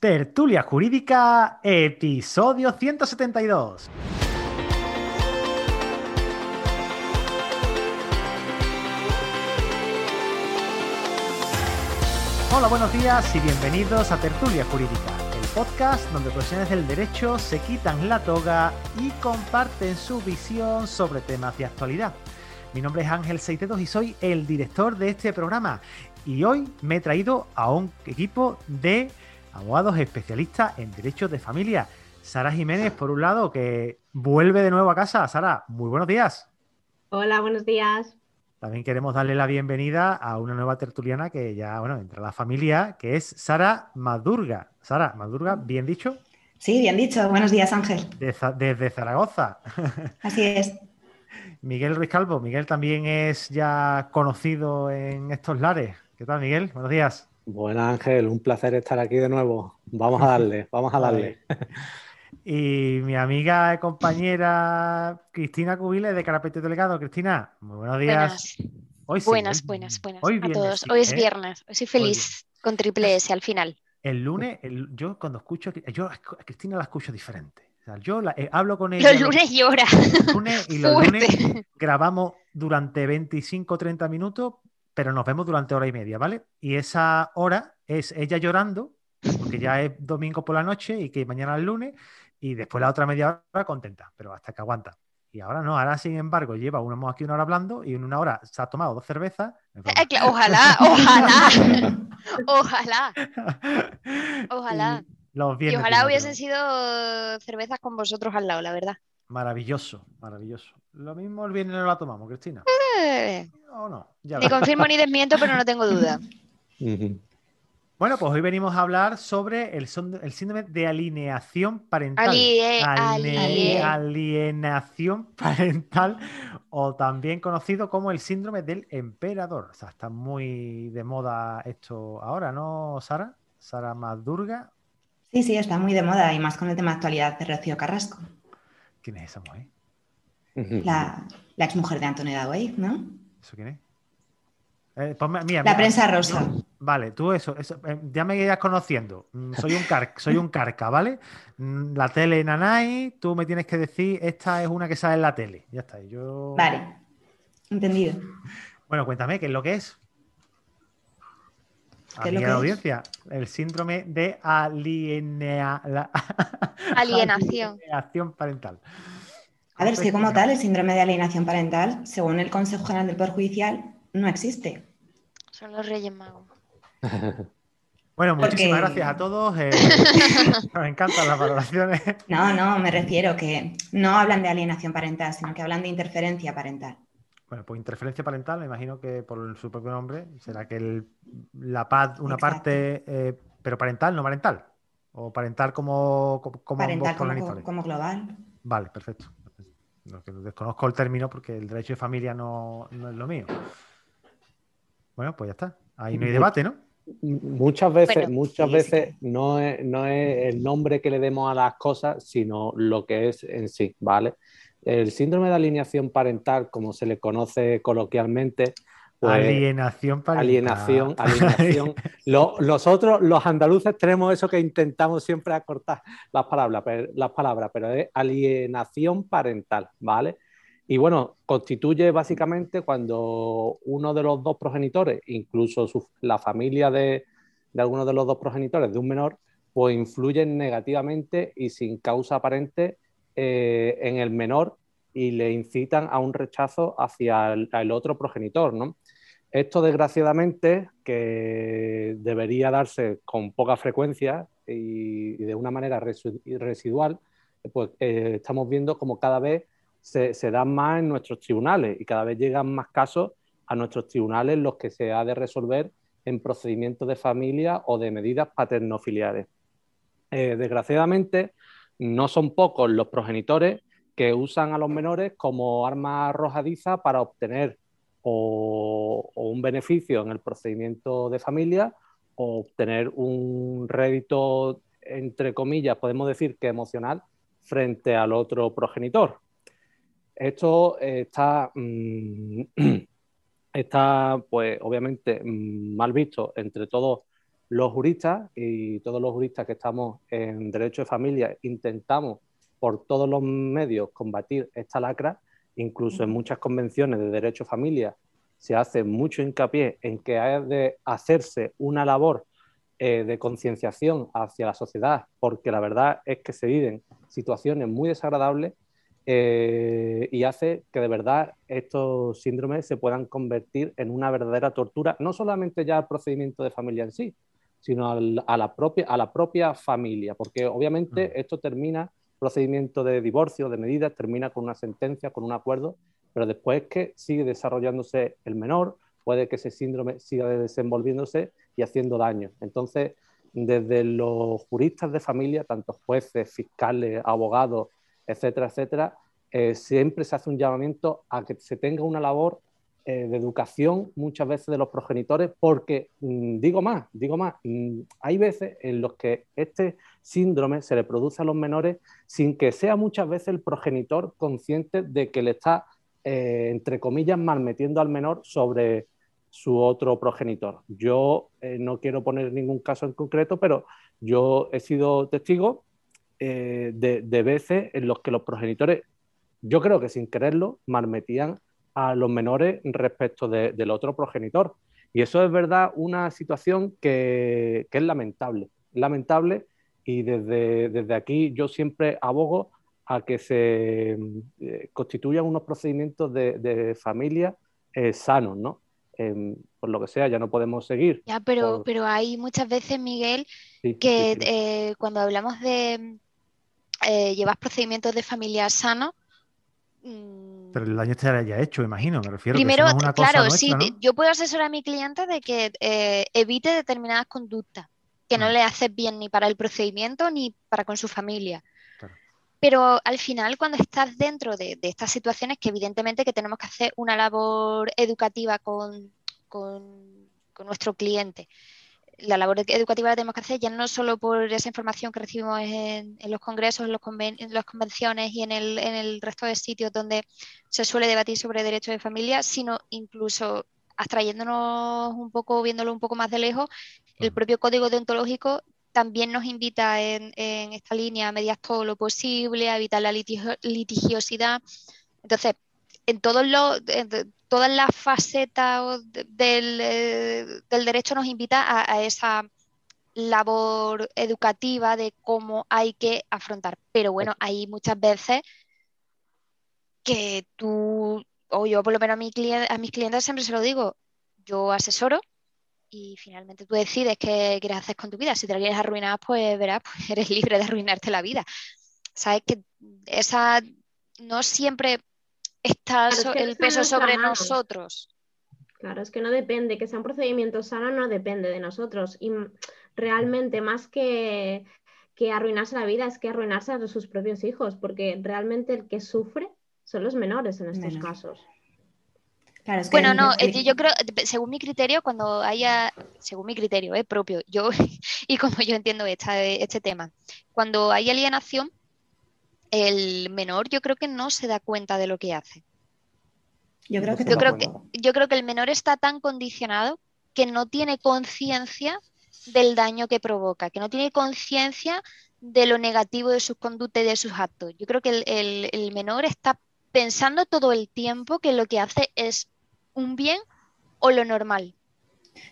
Tertulia Jurídica, episodio 172. Hola, buenos días y bienvenidos a Tertulia Jurídica, el podcast donde profesionales del derecho se quitan la toga y comparten su visión sobre temas de actualidad. Mi nombre es Ángel Seitedos y soy el director de este programa. Y hoy me he traído a un equipo de abogados especialistas en derechos de familia. Sara Jiménez, por un lado, que vuelve de nuevo a casa. Sara, muy buenos días. Hola, buenos días. También queremos darle la bienvenida a una nueva tertuliana que ya, bueno, entra a la familia, que es Sara Madurga. Sara, Madurga, ¿bien dicho? Sí, bien dicho. Buenos días, Ángel. desde Zaragoza. Así es. Miguel Ruiz Calvo. Miguel también es ya conocido en estos lares. ¿Qué tal, Miguel? Buenos días. Buenas Ángel, un placer estar aquí de nuevo. Vamos a darle, vamos a darle. Y mi amiga y compañera Cristina Cubiles de Carapete Delegado. Cristina, muy buenos días. buenas, buenas, buenas hoy a todos. hoy es ¿eh? viernes, hoy soy feliz con triple S al final. El lunes, yo cuando escucho, yo a Cristina la escucho diferente. yo eh, hablo con ella. Los lunes llora. Los lunes y los lunes grabamos durante 25 o 30 minutos, pero nos vemos durante hora y media, ¿vale? Y esa hora es ella llorando, porque ya es domingo por la noche y que mañana es lunes, y después la otra media hora contenta, pero hasta que aguanta. Y ahora no, ahora sin embargo lleva una, aquí una hora hablando y en una hora se ha tomado dos cervezas. Ojalá, ojalá, ojalá, ojalá. Y, ojalá hubiesen sido cervezas con vosotros al lado, la verdad. Maravilloso, maravilloso. Lo mismo el viernes no la tomamos, Cristina. Eh, ni confirmo ni desmiento, pero no tengo duda. Bueno, pues hoy venimos a hablar sobre el, síndrome de alineación parental. Alienación parental, o también conocido como el síndrome del emperador. O sea, está muy de moda esto ahora, ¿no, Sara? Sara Madurga. Sí, sí, está muy de moda y más con el tema de actualidad de Rocío Carrasco. ¿Quién es esa mujer? La, la exmujer de Antonio Dawei, ¿no? ¿Eso quién es? Eh, la prensa rosa. vale, tú eso, eh, ya me irás conociendo. Mm, soy un, soy un carca, ¿vale? Mm, la tele Nanay, tú me tienes que decir, esta es una que sale en la tele. Ya está. Yo... Vale, entendido. Bueno, cuéntame, ¿qué es lo que es? ¿Qué es lo que la audiencia, el síndrome de alienación. alienación parental. A ver, si como tal, el síndrome de alienación parental, según el Consejo General del Poder Judicial, no existe. Son los Reyes Magos. Bueno, muchísimas gracias a todos. Eh, nos encantan las valoraciones. No, no, me refiero que no hablan de alienación parental, sino que hablan de interferencia parental. Bueno, pues interferencia parental, me imagino que por su propio nombre será que la paz, una parte, eh, pero parental, no parental. O parental como, como, parental como global. Vale, perfecto desconozco el término porque el derecho de familia no, es lo mío. Bueno, pues ya está. Ahí no hay debate, ¿no? Muchas veces, muchas veces no es, no es el nombre que le demos a las cosas, sino lo que es en sí, ¿vale? El síndrome de alineación parental, como se le conoce coloquialmente, pues, alienación para Alienación, alienación. los otros, los andaluces, tenemos eso que intentamos siempre acortar las palabras, pero, las palabras, pero es alienación parental, ¿vale? Y bueno, constituye básicamente cuando uno de los dos progenitores, incluso la familia de, de alguno de los dos progenitores de un menor, pues influyen negativamente y sin causa aparente eh, en el menor y le incitan a un rechazo hacia el, otro progenitor, ¿no? Esto, desgraciadamente, que debería darse con poca frecuencia y, de una manera residual, pues eh, estamos viendo como cada vez se, dan más en nuestros tribunales y cada vez llegan más casos a nuestros tribunales los que se ha de resolver en procedimientos de familia o de medidas paternofiliares. eh, desgraciadamente, no son pocos los progenitores que usan a los menores como arma arrojadiza para obtener o, un beneficio en el procedimiento de familia o obtener un rédito, entre comillas, podemos decir que emocional, frente al otro progenitor. Esto está, mm, está pues obviamente mm, mal visto entre todos los juristas y todos los juristas que estamos en derecho de familia intentamos por todos los medios combatir esta lacra, incluso en muchas convenciones de derecho de familia se hace mucho hincapié en que hay de hacerse una labor eh, de concienciación hacia la sociedad, porque la verdad es que se viven situaciones muy desagradables eh, y hace que de verdad estos síndromes se puedan convertir en una verdadera tortura, no solamente ya al procedimiento de familia en sí, sino a, la propia, a la propia familia, porque obviamente esto termina, procedimiento de divorcio, de medidas, termina con una sentencia, con un acuerdo, pero después que sigue desarrollándose el menor, puede que ese síndrome siga desenvolviéndose y haciendo daño. Entonces, desde los juristas de familia, tanto jueces, fiscales, abogados, etcétera, etcétera, eh, siempre se hace un llamamiento a que se tenga una labor eh, de educación muchas veces de los progenitores, porque mm, digo más, digo más, mm, hay veces en los que este síndrome se le produce a los menores sin que sea muchas veces el progenitor consciente de que le está, eh, entre comillas, malmetiendo al menor sobre su otro progenitor. Yo no quiero poner ningún caso en concreto, pero yo he sido testigo de, de, veces en los que los progenitores, yo creo que sin quererlo, malmetían a los menores respecto del otro progenitor. Y eso es verdad una situación que, es lamentable, lamentable y desde, desde, aquí yo siempre abogo a que se eh, constituyan unos procedimientos de, familia eh, sanos, ¿no? Em, por lo que sea, ya no podemos seguir. Ya, pero, pero hay muchas veces, Miguel, que eh, cuando hablamos de llevar procedimientos de familia sanos. Pero el daño estará ya hecho, imagino, me refiero. Primero, claro, sí, yo puedo asesorar a mi cliente de que eh, evite determinadas conductas que no mm. le hacen bien ni para el procedimiento ni para con su familia. Pero al final, cuando estás dentro de, estas situaciones, que evidentemente que tenemos que hacer una labor educativa con, con nuestro cliente, la labor educativa la tenemos que hacer ya no solo por esa información que recibimos en, los congresos, en, los en, las convenciones y en el, en el resto de sitios donde se suele debatir sobre derechos de familia, sino incluso abstrayéndonos un poco, viéndolo un poco más de lejos, el propio código deontológico también nos invita en, esta línea a mediar todo lo posible, a evitar la litigiosidad. Entonces, en todos los, todas las facetas del, eh, del, derecho nos invita a, esa labor educativa de cómo hay que afrontar. Pero bueno, hay muchas veces que tú, o yo por lo menos a, mi a mis clientes siempre se lo digo, yo asesoro y finalmente tú decides qué quieres hacer con tu vida. Si te la quieres arruinar, pues verás, pues eres libre de arruinarte la vida. Sabes que esa no siempre está el peso sobre nosotros. Claro, es que no depende, que sea un procedimiento sano no depende de nosotros. Y realmente más que, que arruinarse la vida es que arruinarse a sus propios hijos, porque realmente el que sufre son los menores en estos casos. bueno, no, eh, yo creo, según mi criterio, cuando haya, según mi criterio eh, propio, yo y como yo entiendo este tema, cuando hay alienación, el menor yo creo que no se da cuenta de lo que hace. Yo creo que, yo creo que, el menor está tan condicionado que no tiene conciencia del daño que provoca, que no tiene conciencia de lo negativo de sus conductas y de sus actos. Yo creo que el, menor está pensando todo el tiempo que lo que hace es un bien o lo normal.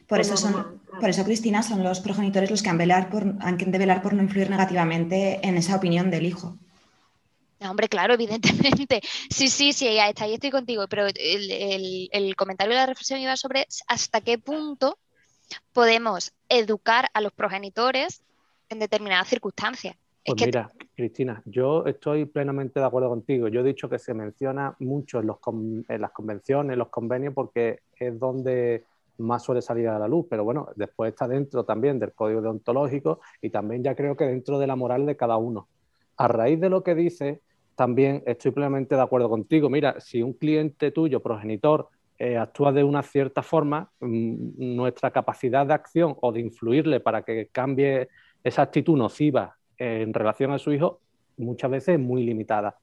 Por eso, son, por eso, Cristina, son los progenitores los que han, velar por, han de velar por no influir negativamente en esa opinión del hijo hombre, claro, evidentemente. Sí, sí, sí, ahí está, ahí estoy contigo. Pero el, comentario de la reflexión iba sobre hasta qué punto podemos educar a los progenitores en determinadas circunstancias. Pues mira, Cristina, yo estoy plenamente de acuerdo contigo. Yo he dicho que se menciona mucho en, los, en las convenciones, en los convenios, porque es donde más suele salir a la luz, pero bueno, después está dentro también del código deontológico y también ya creo que dentro de la moral de cada uno. A raíz de lo que dice, también estoy plenamente de acuerdo contigo. Mira, si un cliente tuyo, progenitor, eh, actúa de una cierta forma, mm, nuestra capacidad de acción o de influirle para que cambie esa actitud nociva en relación a su hijo muchas veces es muy limitada.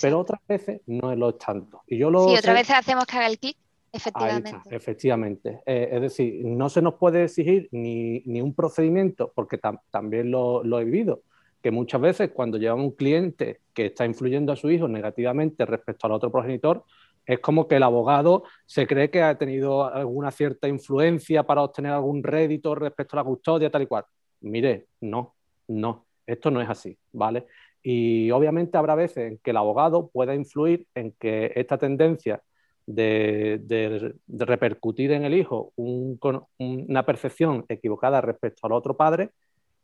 Pero otras veces no es lo tanto. Y yo lo sí, otras veces hacemos que haga el clic, efectivamente. efectivamente. Eh, es decir, no se nos puede exigir ni, un procedimiento, porque también lo, lo, he vivido, que muchas veces cuando lleva un cliente que está influyendo a su hijo negativamente respecto al otro progenitor, es como que el abogado se cree que ha tenido alguna cierta influencia para obtener algún rédito respecto a la custodia, tal y cual. Mire, no, no, esto no es así, ¿vale? Y obviamente habrá veces en que el abogado pueda influir en que esta tendencia de, repercutir en el hijo una percepción equivocada respecto al otro padre,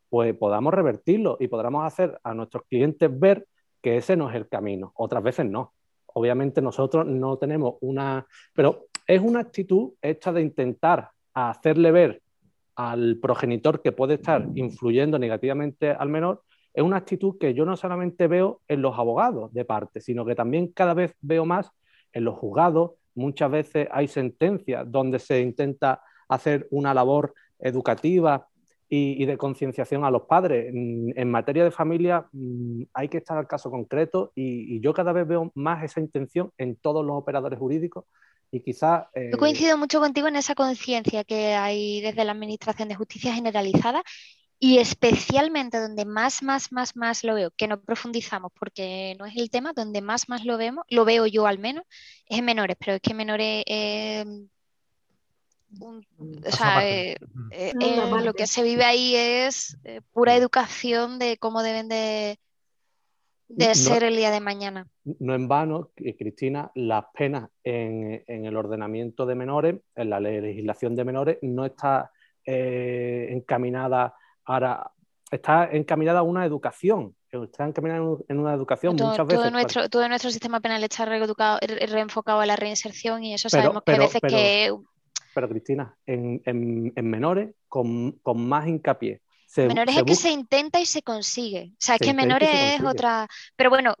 pues podamos revertirlo y podamos hacer a nuestros clientes ver que ese no es el camino. Otras veces no obviamente nosotros no tenemos una, pero es una actitud hecha de intentar hacerle ver al progenitor que puede estar influyendo negativamente al menor, es una actitud que yo no solamente veo en los abogados de parte, sino que también cada vez veo más en los juzgados. Muchas veces hay sentencias donde se intenta hacer una labor educativa y, de concienciación a los padres. En, materia de familia mm, hay que estar al caso concreto y, yo cada vez veo más esa intención en todos los operadores jurídicos y quizás... Eh, yo coincido mucho contigo en esa conciencia que hay desde la Administración de Justicia generalizada y especialmente donde más, más, más, más lo veo, que no profundizamos porque no es el tema, donde más, más lo vemos, lo veo yo al menos, es en menores, pero es que menores... Eh, o sea, eh, eh, eh, lo que se vive ahí es pura educación de cómo deben de, de ser el día de mañana. No en vano, Cristina, las penas en, el ordenamiento de menores, en la legislación de menores, no está encaminada ahora, está encaminada a una educación. Está encaminada en una educación muchas veces. Todo nuestro, todo nuestro sistema penal está reenfocado a la reinserción y eso sabemos que a veces que pero Cristina, en, menores con, más hincapié. menores es que se intenta y se consigue. O sea, es que menores es otra. Pero bueno,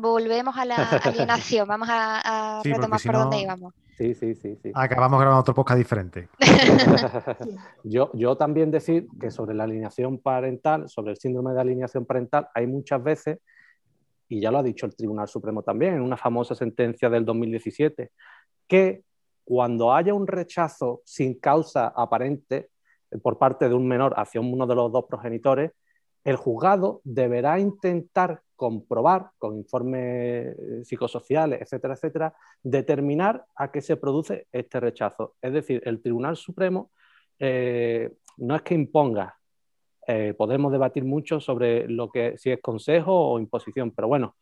volvemos a la alienación. Vamos a, retomar por dónde íbamos. Sí, sí, sí, sí. Acabamos grabando otro podcast diferente. yo, yo también decir que sobre la alineación parental, sobre el síndrome de alineación parental, hay muchas veces, y ya lo ha dicho el Tribunal Supremo también, en una famosa sentencia del 2017, que cuando haya un rechazo sin causa aparente eh, por parte de un menor hacia uno de los dos progenitores, el juzgado deberá intentar comprobar con informes eh, psicosociales, etcétera, etcétera, determinar a qué se produce este rechazo. Es decir, el Tribunal Supremo eh, no es que imponga, podemos debatir mucho sobre lo que si es consejo o imposición, pero bueno,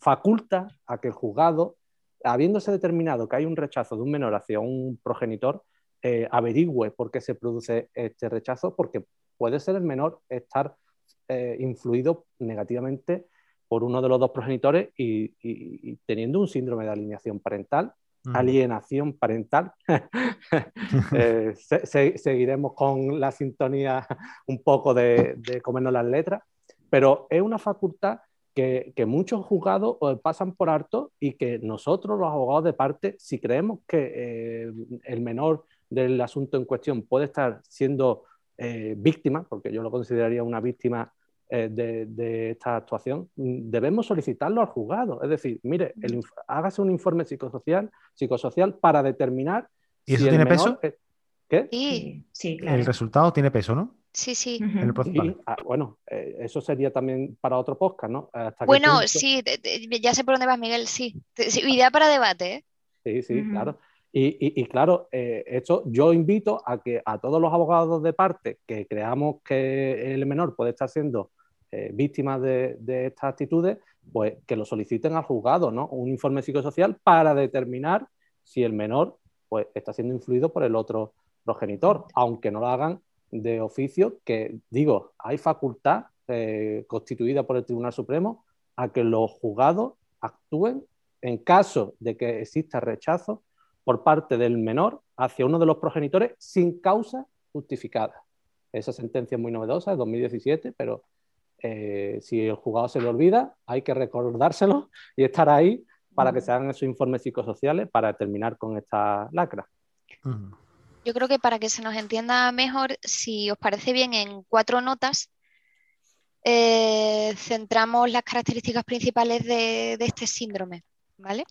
faculta a que el juzgado habiéndose determinado que hay un rechazo de un menor hacia un progenitor, eh, averigüe por qué se produce este rechazo, porque puede ser el menor estar eh, influido negativamente por uno de los dos progenitores y, teniendo un síndrome de alineación parental, mm. alienación parental. Eh, seguiremos con la sintonía un poco de, de comernos las letras, pero es una facultad que, muchos juzgados pasan por alto y que nosotros, los abogados de parte, si creemos que eh, el menor del asunto en cuestión puede estar siendo eh, víctima, porque yo lo consideraría una víctima eh, de, esta actuación, debemos solicitarlo al juzgado. Es decir, mire, hágase un informe psicosocial, psicosocial para determinar. ¿Y eso tiene peso? ¿Qué? Sí, sí El resultado tiene peso, ¿no? Sí, sí. Ah, bueno, eh, eso sería también para otro podcast, ¿no? bueno, sí, ya sé por dónde vas, Miguel, sí. Idea para debate, ¿eh? Sí, sí, claro. Y, claro, eh, esto yo invito a que a todos los abogados de parte que creamos que el menor puede estar siendo eh, víctima de, de, estas actitudes, pues que lo soliciten al juzgado, ¿no? Un informe psicosocial para determinar si el menor pues, está siendo influido por el otro progenitor, aunque no lo hagan de oficio que, digo, hay facultad eh, constituida por el Tribunal Supremo a que los juzgados actúen en caso de que exista rechazo por parte del menor hacia uno de los progenitores sin causa justificada. Esa sentencia es muy novedosa, es 2017, pero eh, si el juzgado se le olvida, hay que recordárselo y estar ahí para que se hagan esos informes psicosociales para terminar con esta lacra. Yo creo que para que se nos entienda mejor, si os parece bien, en cuatro notas eh, centramos las características principales de, este síndrome. ¿vale?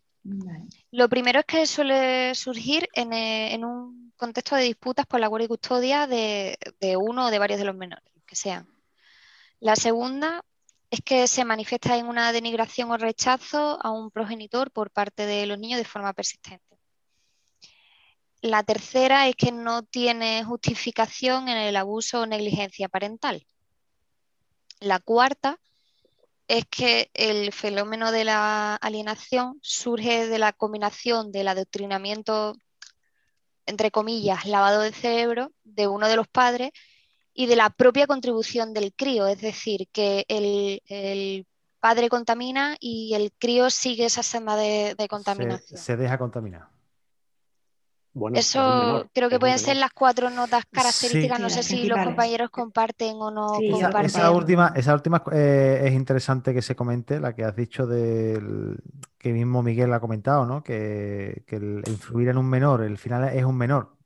Lo primero es que suele surgir en, eh, un contexto de disputas por la guardia y custodia de, de uno o de varios de los menores, que sean. La segunda es que se manifiesta en una denigración o rechazo a un progenitor por parte de los niños de forma persistente. La tercera es que no tiene justificación en el abuso o negligencia parental. La cuarta es que el fenómeno de la alienación surge de la combinación del adoctrinamiento, entre comillas, lavado de cerebro de uno de los padres y de la propia contribución del crío, es decir, que el, padre contamina y el crío sigue esa senda de, contaminación. Se, deja contaminar. Eso creo que pueden ser las cuatro notas características. no sé si los compañeros comparten o no comparten. Esa, última, esa última eh, es interesante que se comente, la que has dicho del que mismo Miguel ha comentado, ¿no? Que, que el influir en un menor, el final es un menor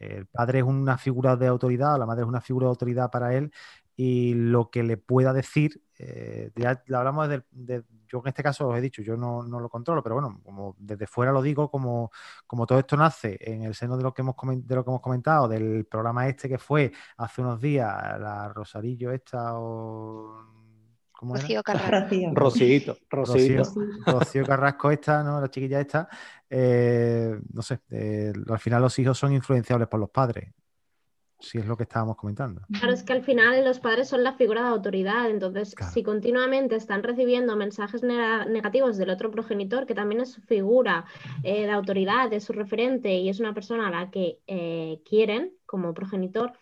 el padre es una figura de autoridad, la madre es una figura de autoridad para él y lo que le pueda decir, eh, ya hablamos de, yo en este caso os he dicho, yo no, lo controlo, pero bueno, como desde fuera lo digo, como, como todo esto nace en el seno de lo, que hemos de lo que hemos comentado, del programa este que fue hace unos días, la Rosarillo esta o Rocío Carrasco. Rocío. Rocío, Carrasco esta, ¿no? La chiquilla esta. Eh, no sé, eh, al final los hijos son influenciables por los padres. Si es lo que estábamos comentando. Claro, es que al final los padres son la figura de autoridad, entonces si continuamente están recibiendo mensajes negativos del otro progenitor, que también es su figura eh, de autoridad, es su referente y es una persona a la que quieren como progenitor,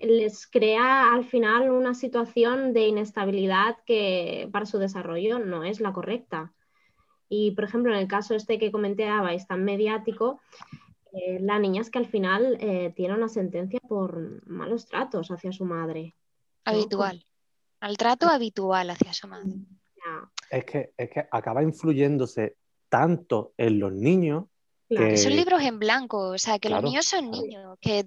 les crea al final una situación de inestabilidad que para su desarrollo no es la correcta. Y, por ejemplo, en el caso este que comentabais tan mediático, eh, la niña es que al final eh, tiene una sentencia por malos tratos hacia su madre. Habitual. Al trato habitual hacia su madre. Es, que, es que acaba influyéndose tanto en los niños. Que... Son libros en blanco, o sea, que los niños son niños, que,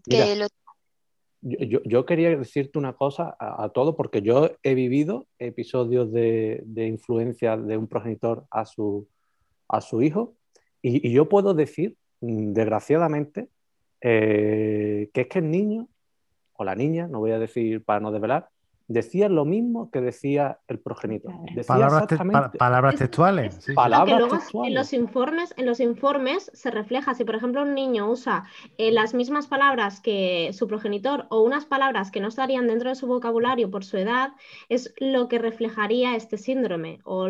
yo, quería decirte una cosa a, todo, porque yo he vivido episodios de, influencia de un progenitor a su, a su hijo, y, yo puedo decir, desgraciadamente, eh, que es que el niño o la niña, no voy a decir para no desvelar, decía lo mismo que decía el progenitor. palabras, textuales. En los informes, en los informes se refleja si, por ejemplo, un niño usa eh, las mismas palabras que su progenitor o unas palabras que no estarían dentro de su vocabulario por su edad, es lo que reflejaría este síndrome o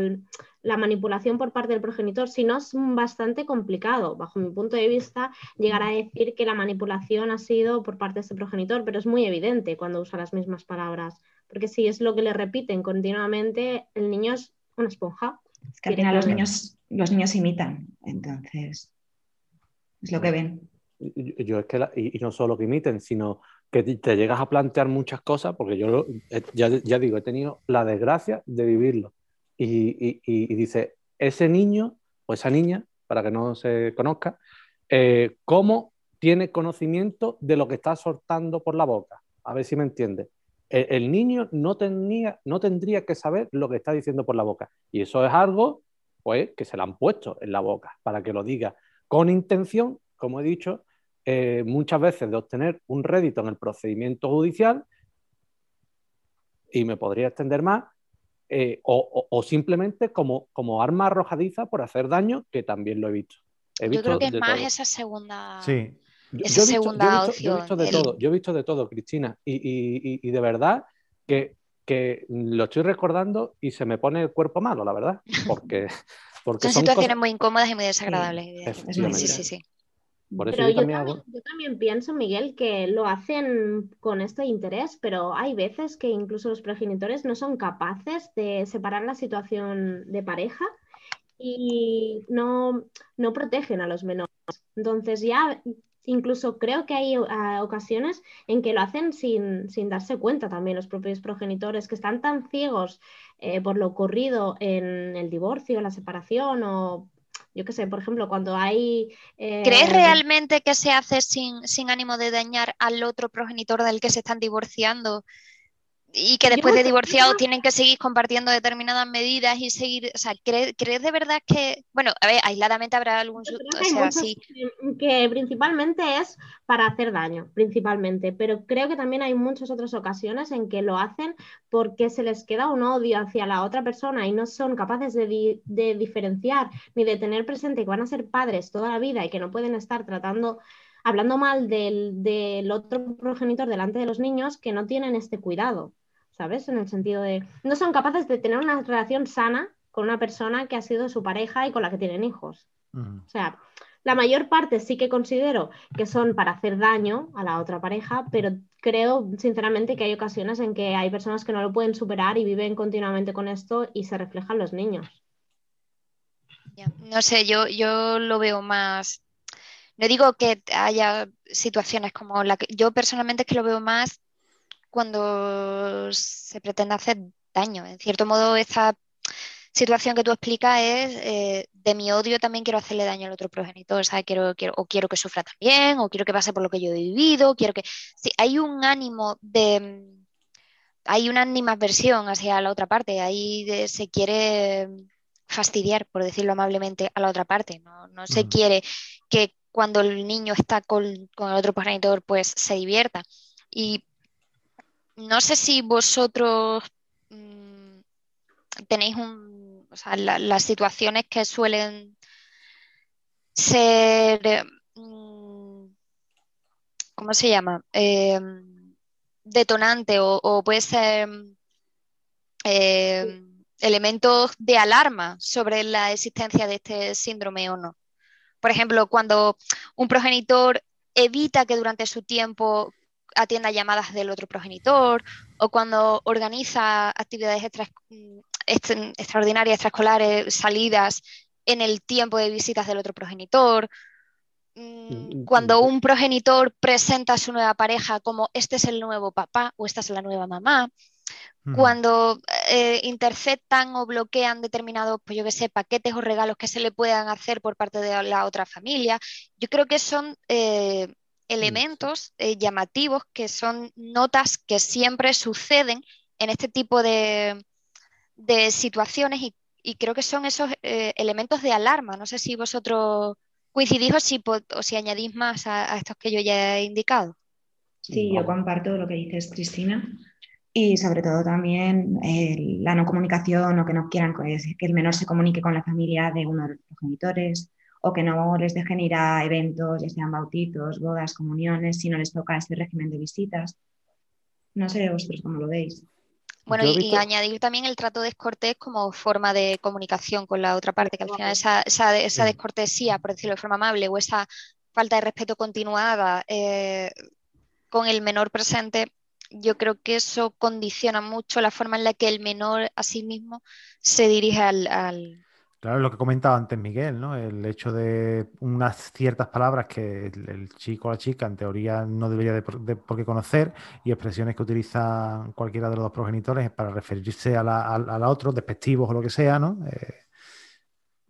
la manipulación por parte del progenitor, si no es bastante complicado, bajo mi punto de vista, llegar a decir que la manipulación ha sido por parte de este progenitor, pero es muy evidente cuando usa las mismas palabras porque si es lo que le repiten continuamente, el niño es una esponja. Es que al final los niños, los niños imitan, entonces es lo que ven. Yo, es que, y, no solo que imiten, sino que te llegas a plantear muchas cosas, porque yo ya, digo, he tenido la desgracia de vivirlo. Y, dice, ese niño o esa niña, para que no se conozca, eh, ¿cómo tiene conocimiento de lo que está soltando por la boca? A ver si me entiende el, niño no, tenía, no tendría que saber lo que está diciendo por la boca. Y eso es algo pues, que se le han puesto en la boca para que lo diga con intención, como he dicho, eh, muchas veces de obtener un rédito en el procedimiento judicial, y me podría extender más, eh, o, simplemente como, como arma arrojadiza por hacer daño, que también lo he visto. Yo creo que es más esa segunda. Sí, esa segunda opción. Yo he visto de todo, yo he visto de todo, Cristina, y, de verdad que, lo estoy recordando y se me pone el cuerpo malo, la verdad, porque... porque son, situaciones muy incómodas y muy desagradables. Sí, sí, sí. Pero yo, también, pienso, Miguel, que lo hacen con este interés, pero hay veces que incluso los progenitores no son capaces de separar la situación de pareja y no, no protegen a los menores. Entonces ya incluso creo que hay ah, ocasiones en que lo hacen sin, darse cuenta también los propios progenitores, que están tan ciegos eh, por lo ocurrido en el divorcio, la separación o yo qué sé, por ejemplo, cuando hay... Eh, ¿Crees realmente que se hace sin, sin ánimo de dañar al otro progenitor del que se están divorciando? Y que después de divorciados tienen que seguir compartiendo determinadas medidas y seguir, o sea, ¿crees, de verdad que, bueno, a ver, aisladamente habrá algún, o sea, sí. que principalmente es para hacer daño, principalmente, pero creo que también hay muchas otras ocasiones en que lo hacen porque se les queda un odio hacia la otra persona y no son capaces de, de diferenciar ni de tener presente que van a ser padres toda la vida y que no pueden estar tratando hablando mal del, del, otro progenitor delante de los niños que no tienen este cuidado. ¿Sabes? En el sentido de, no son capaces de tener una relación sana con una persona que ha sido su pareja y con la que tienen hijos. O sea, la mayor parte sí que considero que son para hacer daño a la otra pareja, pero creo sinceramente que hay ocasiones en que hay personas que no lo pueden superar y viven continuamente con esto y se reflejan los niños. No sé, yo, yo lo veo más. No digo que haya situaciones como la que yo personalmente es que lo veo más cuando se pretende hacer daño. En cierto modo, esta situación que tú explicas es eh, de mi odio también quiero hacerle daño al otro progenitor, Quiero, quiero, o quiero que sufra también, o quiero que pase por lo que yo he vivido, quiero que... Sí, hay un ánimo de... Hay una animadversión hacia la otra parte, ahí se quiere fastidiar, por decirlo amablemente, a la otra parte. No, se quiere que cuando el niño está con, con el otro progenitor, pues se divierta. Y no sé si vosotros mm, tenéis un, o sea, las situaciones que suelen ser, mm, ¿cómo se llama? Em, detonante o, puede ser em, elementos de alarma sobre la existencia de este síndrome o no. Por ejemplo, cuando un progenitor evita que durante su tiempo atienda llamadas del otro progenitor o cuando organiza actividades extraordinarias, extraescolares, salidas en el tiempo de visitas del otro progenitor. Mm, cuando un progenitor presenta a su nueva pareja como este es el nuevo papá o esta es la nueva mamá, cuando eh, interceptan o bloquean determinados, pues yo que sé, paquetes o regalos que se le puedan hacer por parte de la otra familia, yo creo que son eh, elementos eh, llamativos que son notas que siempre suceden en este tipo de, situaciones y, creo que son esos eh, elementos de alarma. No sé si vosotros coincidís o si, o si añadís más a, estos que yo ya he indicado. Sí, yo comparto lo que dices, Cristina. Y sobre todo también la no comunicación o que no quieran que el menor se comunique con la familia de uno de los progenitores o que no les dejen ir a eventos, ya sean bautizos, bodas, comuniones, si no les toca este régimen de visitas. No sé vosotros cómo lo veis. Bueno, y, añadir también el trato descortés como forma de comunicación con la otra parte, que al final esa, esa, descortesía, por decirlo de forma amable, o esa falta de respeto continuada eh, con el menor presente, yo creo que eso condiciona mucho la forma en la que el menor a sí mismo se dirige al Claro, lo que comentaba antes Miguel, ¿no? El hecho de unas ciertas palabras que el, chico o la chica en teoría no debería de, por qué conocer y expresiones que utilizan cualquiera de los dos progenitores para referirse a la, a, otro, despectivos o lo que sea, ¿no? Eh,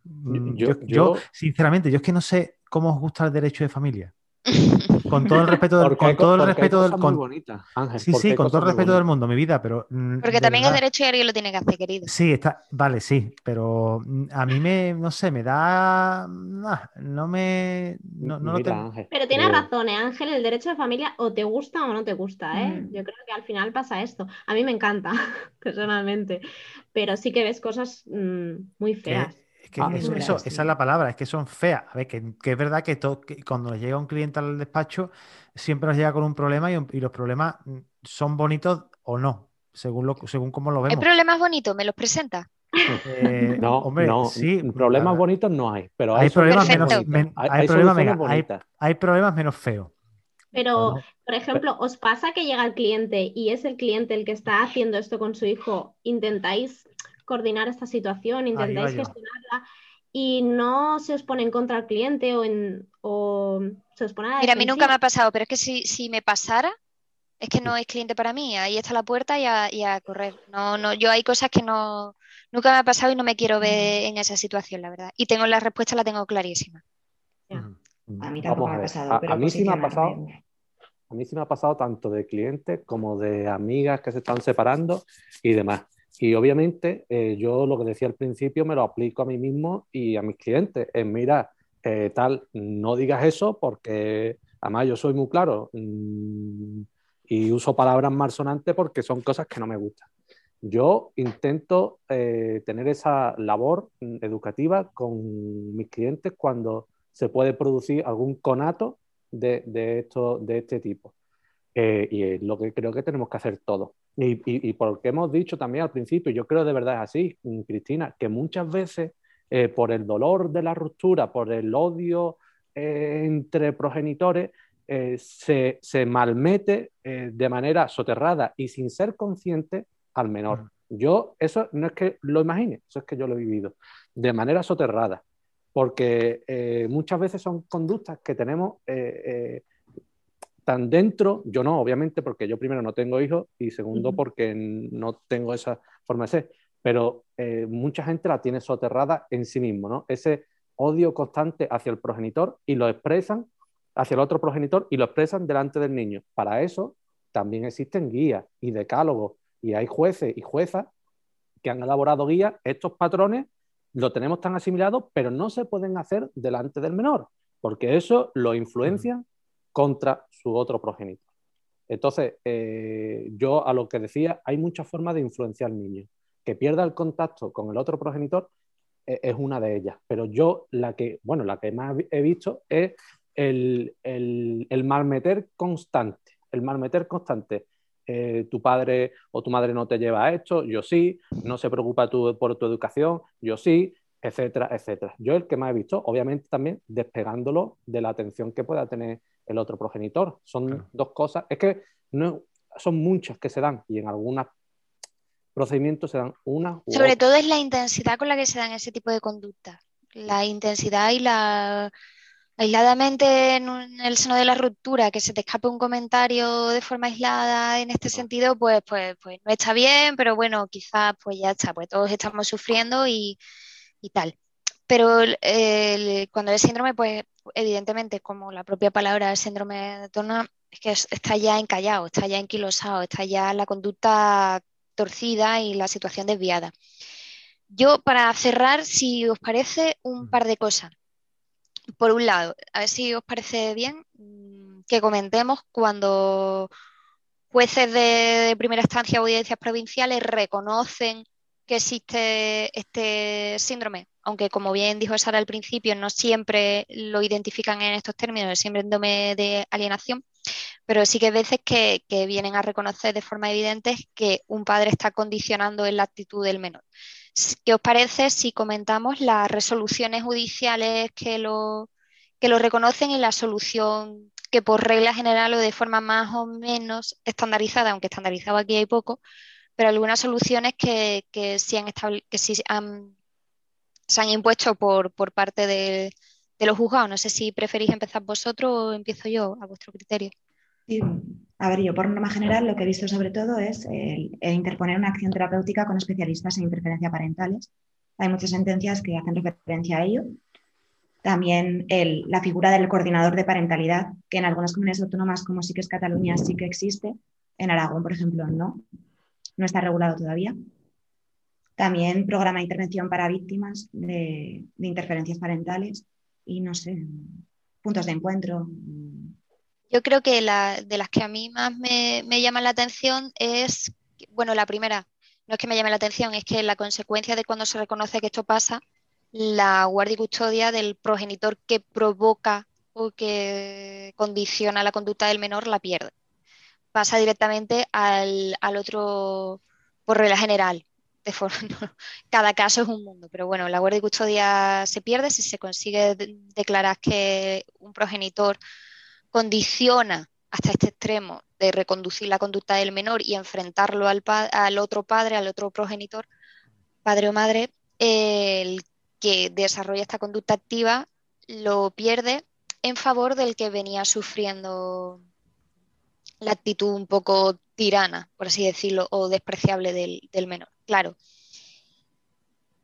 mm, yo, sinceramente, yo es que no sé cómo os gusta el derecho de familia. Con todo el respeto del, con todo el respeto del Sí, sí, con todo el respeto del mundo, mi vida, pero mm, porque también es derecho y alguien lo tiene que hacer, querido. Sí, está, vale, sí, pero mm, a mí me, no sé, me da, no me, no, no Pero tienes eh, razón, ¿eh, Ángel, el derecho de familia o te gusta o no te gusta, ¿eh? Mm. Yo creo que al final pasa esto. A mí me encanta, personalmente, pero sí que ves cosas muy feas que ah, eso, esa es la palabra, es que son feas. A ver, que, es verdad que, cuando llega un cliente al despacho, siempre nos llega con un problema y, los problemas mm, son bonitos o no, según, lo, según cómo lo vemos. ¿Hay problemas bonitos? ¿Me los presenta? Eh, no, hombre, no, sí, problemas bonitos no hay, pero hay, problemas menos, hay, problemas, hay, problemas menos feos. Pero, por ejemplo, ¿os pasa que llega el cliente y es el cliente el que está haciendo esto con su hijo? ¿Intentáis coordinar esta situación, intentáis gestionarla y no se os pone en contra al cliente o, en, o se os pone a Mira, a mí nunca me ha pasado, pero es que si, si me pasara, es que no es cliente para mí. Ahí está la puerta y a, correr. No, no, yo hay cosas que no nunca me ha pasado y no me quiero ver en esa situación, la verdad. Y tengo la respuesta, la tengo clarísima. A mí tampoco me ha pasado. A, mí sí me ha pasado. A mí sí me ha pasado tanto de clientes como de amigas que se están separando y demás. Y obviamente eh, yo lo que decía al principio me lo aplico a mí mismo y a mis clientes. Es, mira, eh, tal, no digas eso porque además yo soy muy claro mm, y uso palabras malsonantes porque son cosas que no me gustan. Yo intento eh, tener esa labor educativa con mis clientes cuando se puede producir algún conato de, de, esto, de este tipo. y es lo que creo que tenemos que hacer todos. Y, y, porque hemos dicho también al principio, yo creo de verdad es así, mm, Cristina, que muchas veces eh, por el dolor de la ruptura, por el odio eh, entre progenitores, eh, se, se, malmete de manera soterrada y sin ser consciente al menor. Yo, eso no es que lo imagine, eso es que yo lo he vivido, de manera soterrada, porque muchas veces son conductas que tenemos tan dentro, yo no, obviamente, porque yo primero no tengo hijos y segundo porque no tengo esa forma de ser, pero eh, mucha gente la tiene soterrada en sí mismo, ¿no? Ese odio constante hacia el progenitor y lo expresan hacia el otro progenitor y lo expresan delante del niño. Para eso también existen guías y decálogos y hay jueces y juezas que han elaborado guías. Estos patrones lo tenemos tan asimilados, pero no se pueden hacer delante del menor, porque eso lo influencia contra su otro progenitor. Entonces, eh, yo a lo que decía, hay muchas formas de influenciar al niño. Que pierda el contacto con el otro progenitor eh, es una de ellas, pero yo la que, bueno, la que más he visto es el, el, malmeter constante, el malmeter constante. Eh, tu padre o tu madre no te lleva a esto, yo sí, no se preocupa tú por tu educación, yo sí, etcétera, etcétera. Yo el que más he visto, obviamente también despegándolo de la atención que pueda tener el otro progenitor. Son dos cosas, es que no, son muchas que se dan y en algunos procedimientos se dan una. Sobre todo es la intensidad con la que se dan ese tipo de conductas. La intensidad y la aisladamente en, el seno de la ruptura, que se te escape un comentario de forma aislada en este sentido, pues, pues, pues no está bien, pero bueno, quizás pues ya está, pues todos estamos sufriendo y, y tal. Pero cuando el síndrome, pues evidentemente, como la propia palabra síndrome de Turner, es que está ya encallado, está ya enquilosado, está ya la conducta torcida y la situación desviada. Yo, para cerrar, si os parece, un par de cosas. Por un lado, a ver si os parece bien mm, que comentemos cuando jueces de, primera instancia o audiencias provinciales reconocen que existe este síndrome aunque como bien dijo Sara al principio, no siempre lo identifican en estos términos, el síndrome de alienación, pero sí que hay veces que, vienen a reconocer de forma evidente que un padre está condicionando en la actitud del menor. ¿Qué os parece si comentamos las resoluciones judiciales que lo, que lo reconocen y la solución que por regla general o de forma más o menos estandarizada, aunque estandarizado aquí hay poco, pero algunas soluciones que, que sí han, que sí han se han impuesto por, por parte de, los juzgados. No sé si preferís empezar vosotros o empiezo yo a vuestro criterio. A ver, yo por norma general lo que he visto sobre todo es el, interponer una acción terapéutica con especialistas en interferencia parentales. Hay muchas sentencias que hacen referencia a ello. También la figura del coordinador de parentalidad, que en algunas comunidades autónomas como sí que es Cataluña sí que existe. En Aragón, por ejemplo, no. No está regulado todavía. También programa de intervención para víctimas de, interferencias parentales y, no sé, puntos de encuentro. Yo creo que la, de las que a mí más me, me llaman la atención es, bueno, la primera, no es que me llame la atención, es que la consecuencia de cuando se reconoce que esto pasa, la guardia y custodia del progenitor que provoca o que condiciona la conducta del menor la pierde. Pasa directamente al, al otro, por regla general, cada caso es un mundo, pero bueno, la guardia y custodia se pierde si se consigue declarar que un progenitor condiciona hasta este extremo de reconducir la conducta del menor y enfrentarlo al, al otro padre, al otro progenitor, padre o madre, que desarrolla esta conducta activa lo pierde en favor del que venía sufriendo la actitud un poco tirana, por así decirlo, o despreciable del, del menor. Claro,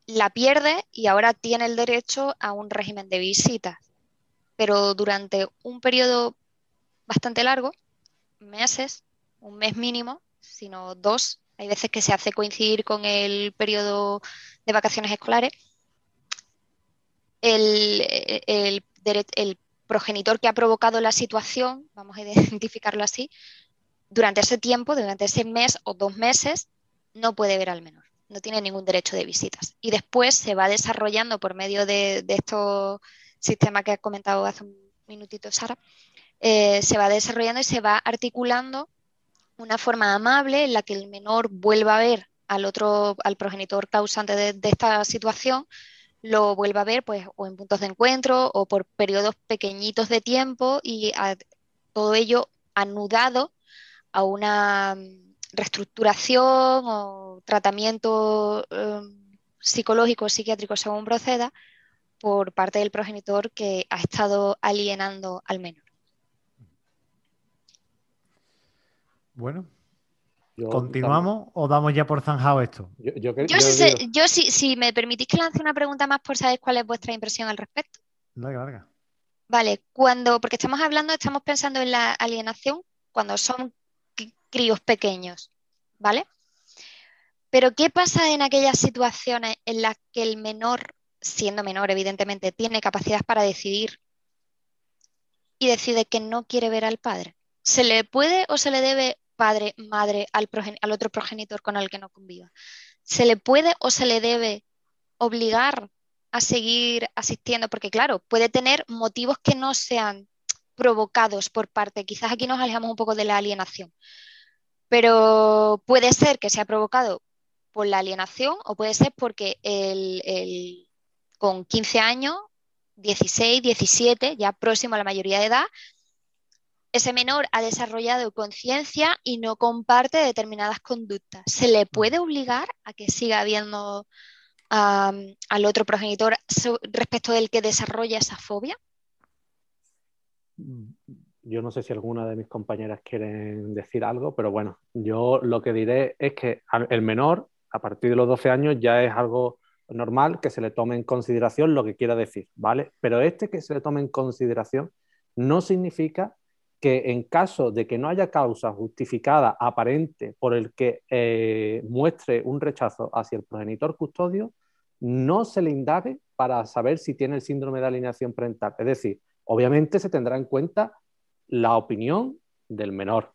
la pierde y ahora tiene el derecho a un régimen de visitas, pero durante un periodo bastante largo, meses, un mes mínimo, sino dos, hay veces que se hace coincidir con el periodo de vacaciones escolares, el, progenitor que ha provocado la situación, vamos a identificarlo así, durante ese tiempo, durante ese mes o dos meses, no puede ver al menor, no tiene ningún derecho de visitas. Y después se va desarrollando por medio de, estos sistemas que ha comentado hace un minutito Sara, eh, se va desarrollando y se va articulando una forma amable en la que el menor vuelva a ver al otro, al progenitor causante de, esta situación, lo vuelva a ver pues o en puntos de encuentro o por periodos pequeñitos de tiempo y todo ello anudado a una mm, reestructuración o tratamiento em, psicológico o psiquiátrico según proceda por parte del progenitor que ha estado alienando al menor. Bueno, ¿continuamos o damos ya por zanjado esto? Yo, si, me permitís que lance una pregunta más por saber cuál es vuestra impresión al respecto. Larga, larga. Vale, cuando, porque estamos hablando, estamos pensando en la alienación cuando son críos pequeños, ¿vale? Pero ¿qué pasa en aquellas situaciones en las que el menor, siendo menor evidentemente, tiene capacidad para decidir y decide que no quiere ver al padre? ¿Se le puede o se le debe padre, madre al, al otro progenitor con el que no conviva. ¿Se le puede o se le debe obligar a seguir asistiendo? Porque claro, puede tener motivos que no sean provocados por parte, quizás aquí nos alejamos un poco de la alienación, pero puede ser que sea provocado por la alienación o puede ser porque el, con 15 años, 16, 17, ya próximo a la mayoría de edad, ese menor ha desarrollado conciencia y no comparte determinadas conductas. ¿Se le mm. puede obligar a que siga viendo al otro progenitor respecto del que desarrolla esa fobia? Mm, yo no sé si alguna de mis compañeras quieren decir algo, pero bueno, yo lo que diré es que el menor, a partir de los 12 años, ya es algo normal que se le tome en consideración lo que quiera decir, ¿vale? Pero este que se le tome en consideración no significa que en caso de que no haya causa justificada aparente por el que eh, muestre un rechazo hacia el progenitor custodio, no se le indague para saber si tiene el síndrome de alineación parental. Es decir, obviamente se tendrá en cuenta la opinión del menor,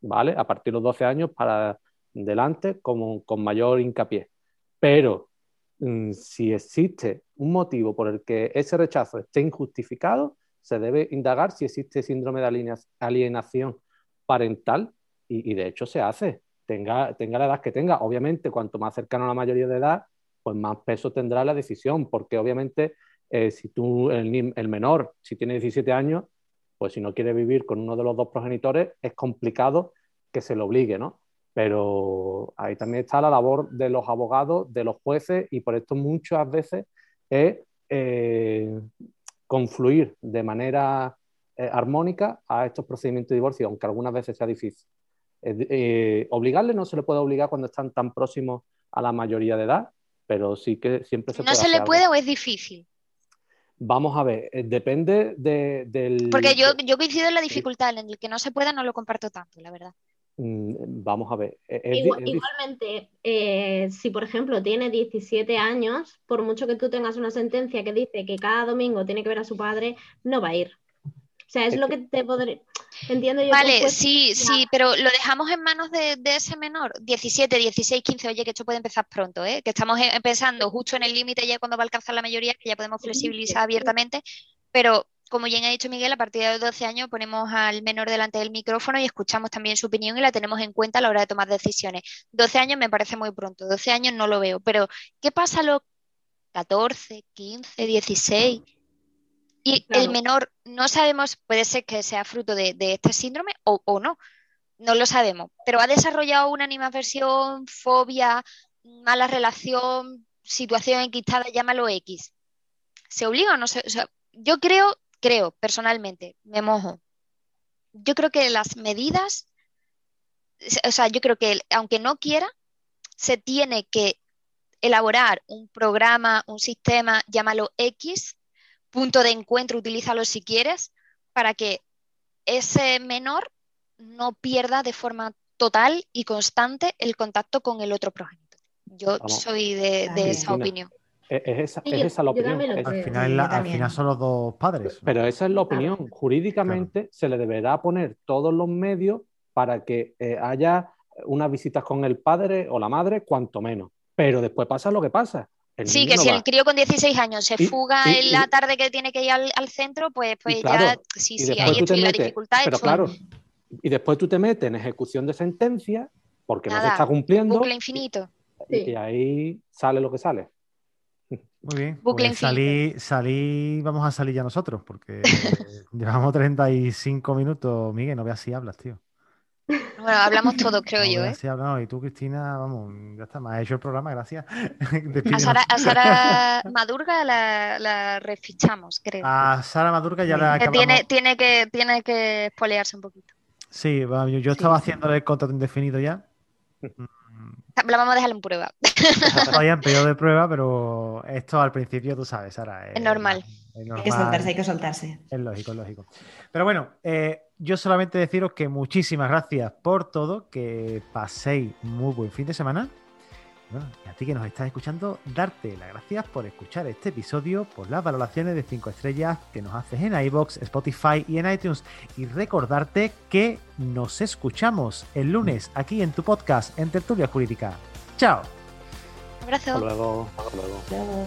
¿vale? A partir de los 12 años para adelante con mayor hincapié. Pero mm, si existe un motivo por el que ese rechazo esté injustificado, se debe indagar si existe síndrome de alienación parental y, de hecho se hace, tenga, tenga la edad que tenga. Obviamente, cuanto más cercano a la mayoría de edad, pues más peso tendrá la decisión, porque obviamente eh, si tú, el, el, menor, si tiene 17 años, pues si no quiere vivir con uno de los dos progenitores, es complicado que se lo obligue, ¿no? Pero ahí también está la labor de los abogados, de los jueces, y por esto muchas veces es eh, confluir de manera eh, armónica a estos procedimientos de divorcio, aunque algunas veces sea difícil. Eh, obligarle no se le puede obligar cuando están tan próximos a la mayoría de edad, pero sí que siempre se ¿No se le puede o es difícil? Vamos a ver, eh, depende del... Porque yo, yo coincido en la dificultad, en el que no se pueda no lo comparto tanto, la verdad. Mm, vamos a ver. E-, igualmente, eh, si por ejemplo tiene 17 años, por mucho que tú tengas una sentencia que dice que cada domingo tiene que ver a su padre, no va a ir. O sea, es, lo que te podré. Entiendo yo. Vale, sí, sí, pero lo dejamos en manos de, ese menor. 17, 16, 15, oye, que esto puede empezar pronto, ¿eh? que estamos eh, pensando justo en el límite ya cuando va a alcanzar la mayoría, que ya podemos flexibilizar abiertamente, pero como bien ha dicho Miguel, a partir de los 12 años ponemos al menor delante del micrófono y escuchamos también su opinión y la tenemos en cuenta a la hora de tomar decisiones. 12 años me parece muy pronto, 12 años no lo veo, pero ¿qué pasa a los 14, 15, 16? Y el menor, no sabemos, puede ser que sea fruto de, este síndrome o, o, no, no lo sabemos, pero ha desarrollado una animaversión, fobia, mala relación, situación enquistada, llámalo X. ¿Se obliga o no se.? yo creo, creo, personalmente, me mojo. Yo creo que las medidas, o sea, yo creo que aunque no quiera, se tiene que elaborar un programa, un sistema, llámalo X, punto de encuentro, utilízalo si quieres, para que ese menor no pierda de forma total y constante el contacto con el otro progenitor. Yo soy de, esa opinión. Es, esa, la opinión. Al, final, al final, son los dos padres. Pero esa es la opinión. Jurídicamente se le deberá poner todos los medios para que eh, haya unas visitas con el padre o la madre, cuanto menos. Pero después pasa lo que pasa. sí, que si el crío con 16 años se fuga en la tarde que tiene que ir al, centro, pues, pues ya sí, sí, ahí estoy la dificultad. Pero claro, y después tú te metes en ejecución de sentencia porque no se está cumpliendo. Bucle infinito. Y, ahí sale lo que sale. Muy bien. Bucle pues salí, salí, vamos a salir ya nosotros, porque llevamos 35 minutos. Miguel, no veas si hablas, tío. Bueno, hablamos todos, creo yo. ¿eh? y tú, Cristina, vamos, ya está, me ha hecho el programa, gracias. a, Sara, Madurga la, la, refichamos, creo. A Sara Madurga ya la acabamos... tiene, tiene, que, tiene que espolearse un poquito. Sí, yo, estaba haciendo el contrato indefinido ya. La vamos a dejar en prueba. Todavía en periodo de prueba, pero esto al principio, tú sabes, Sara. Es, normal. Hay que soltarse, hay que soltarse. Es lógico, es lógico. Pero bueno, eh, yo solamente deciros que muchísimas gracias por todo, que paséis muy buen fin de semana. Y a ti que nos estás escuchando, darte las gracias por escuchar este episodio, por las valoraciones de 5 estrellas que nos haces en iBox, Spotify y en iTunes. Y recordarte que nos escuchamos el lunes aquí en tu podcast en Tertulia Jurídica. ¡Chao! Abrazo. Hasta luego. Hasta luego.